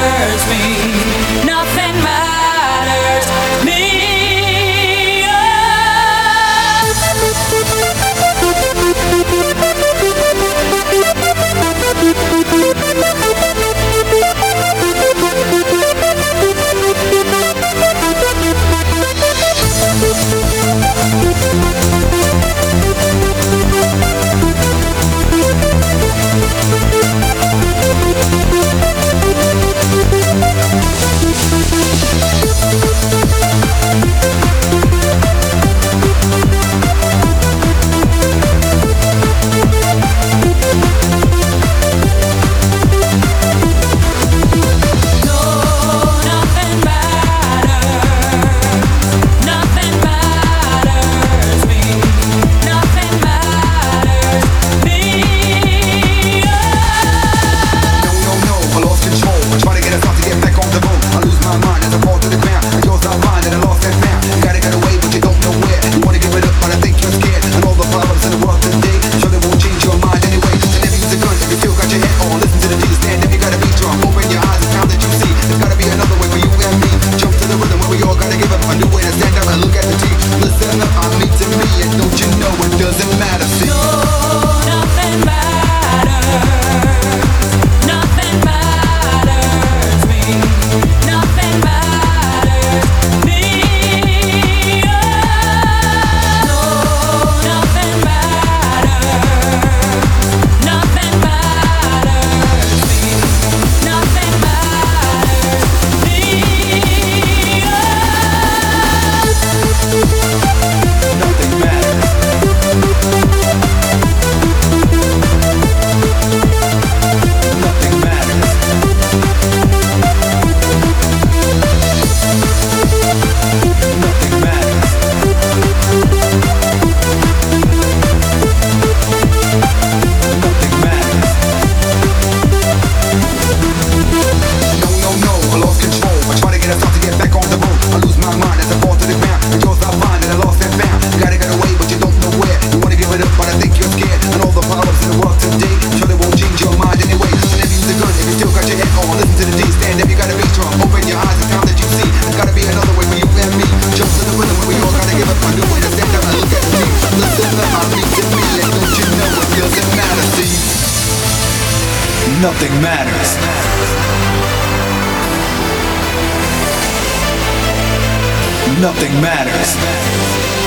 hurts me. Nothing matters.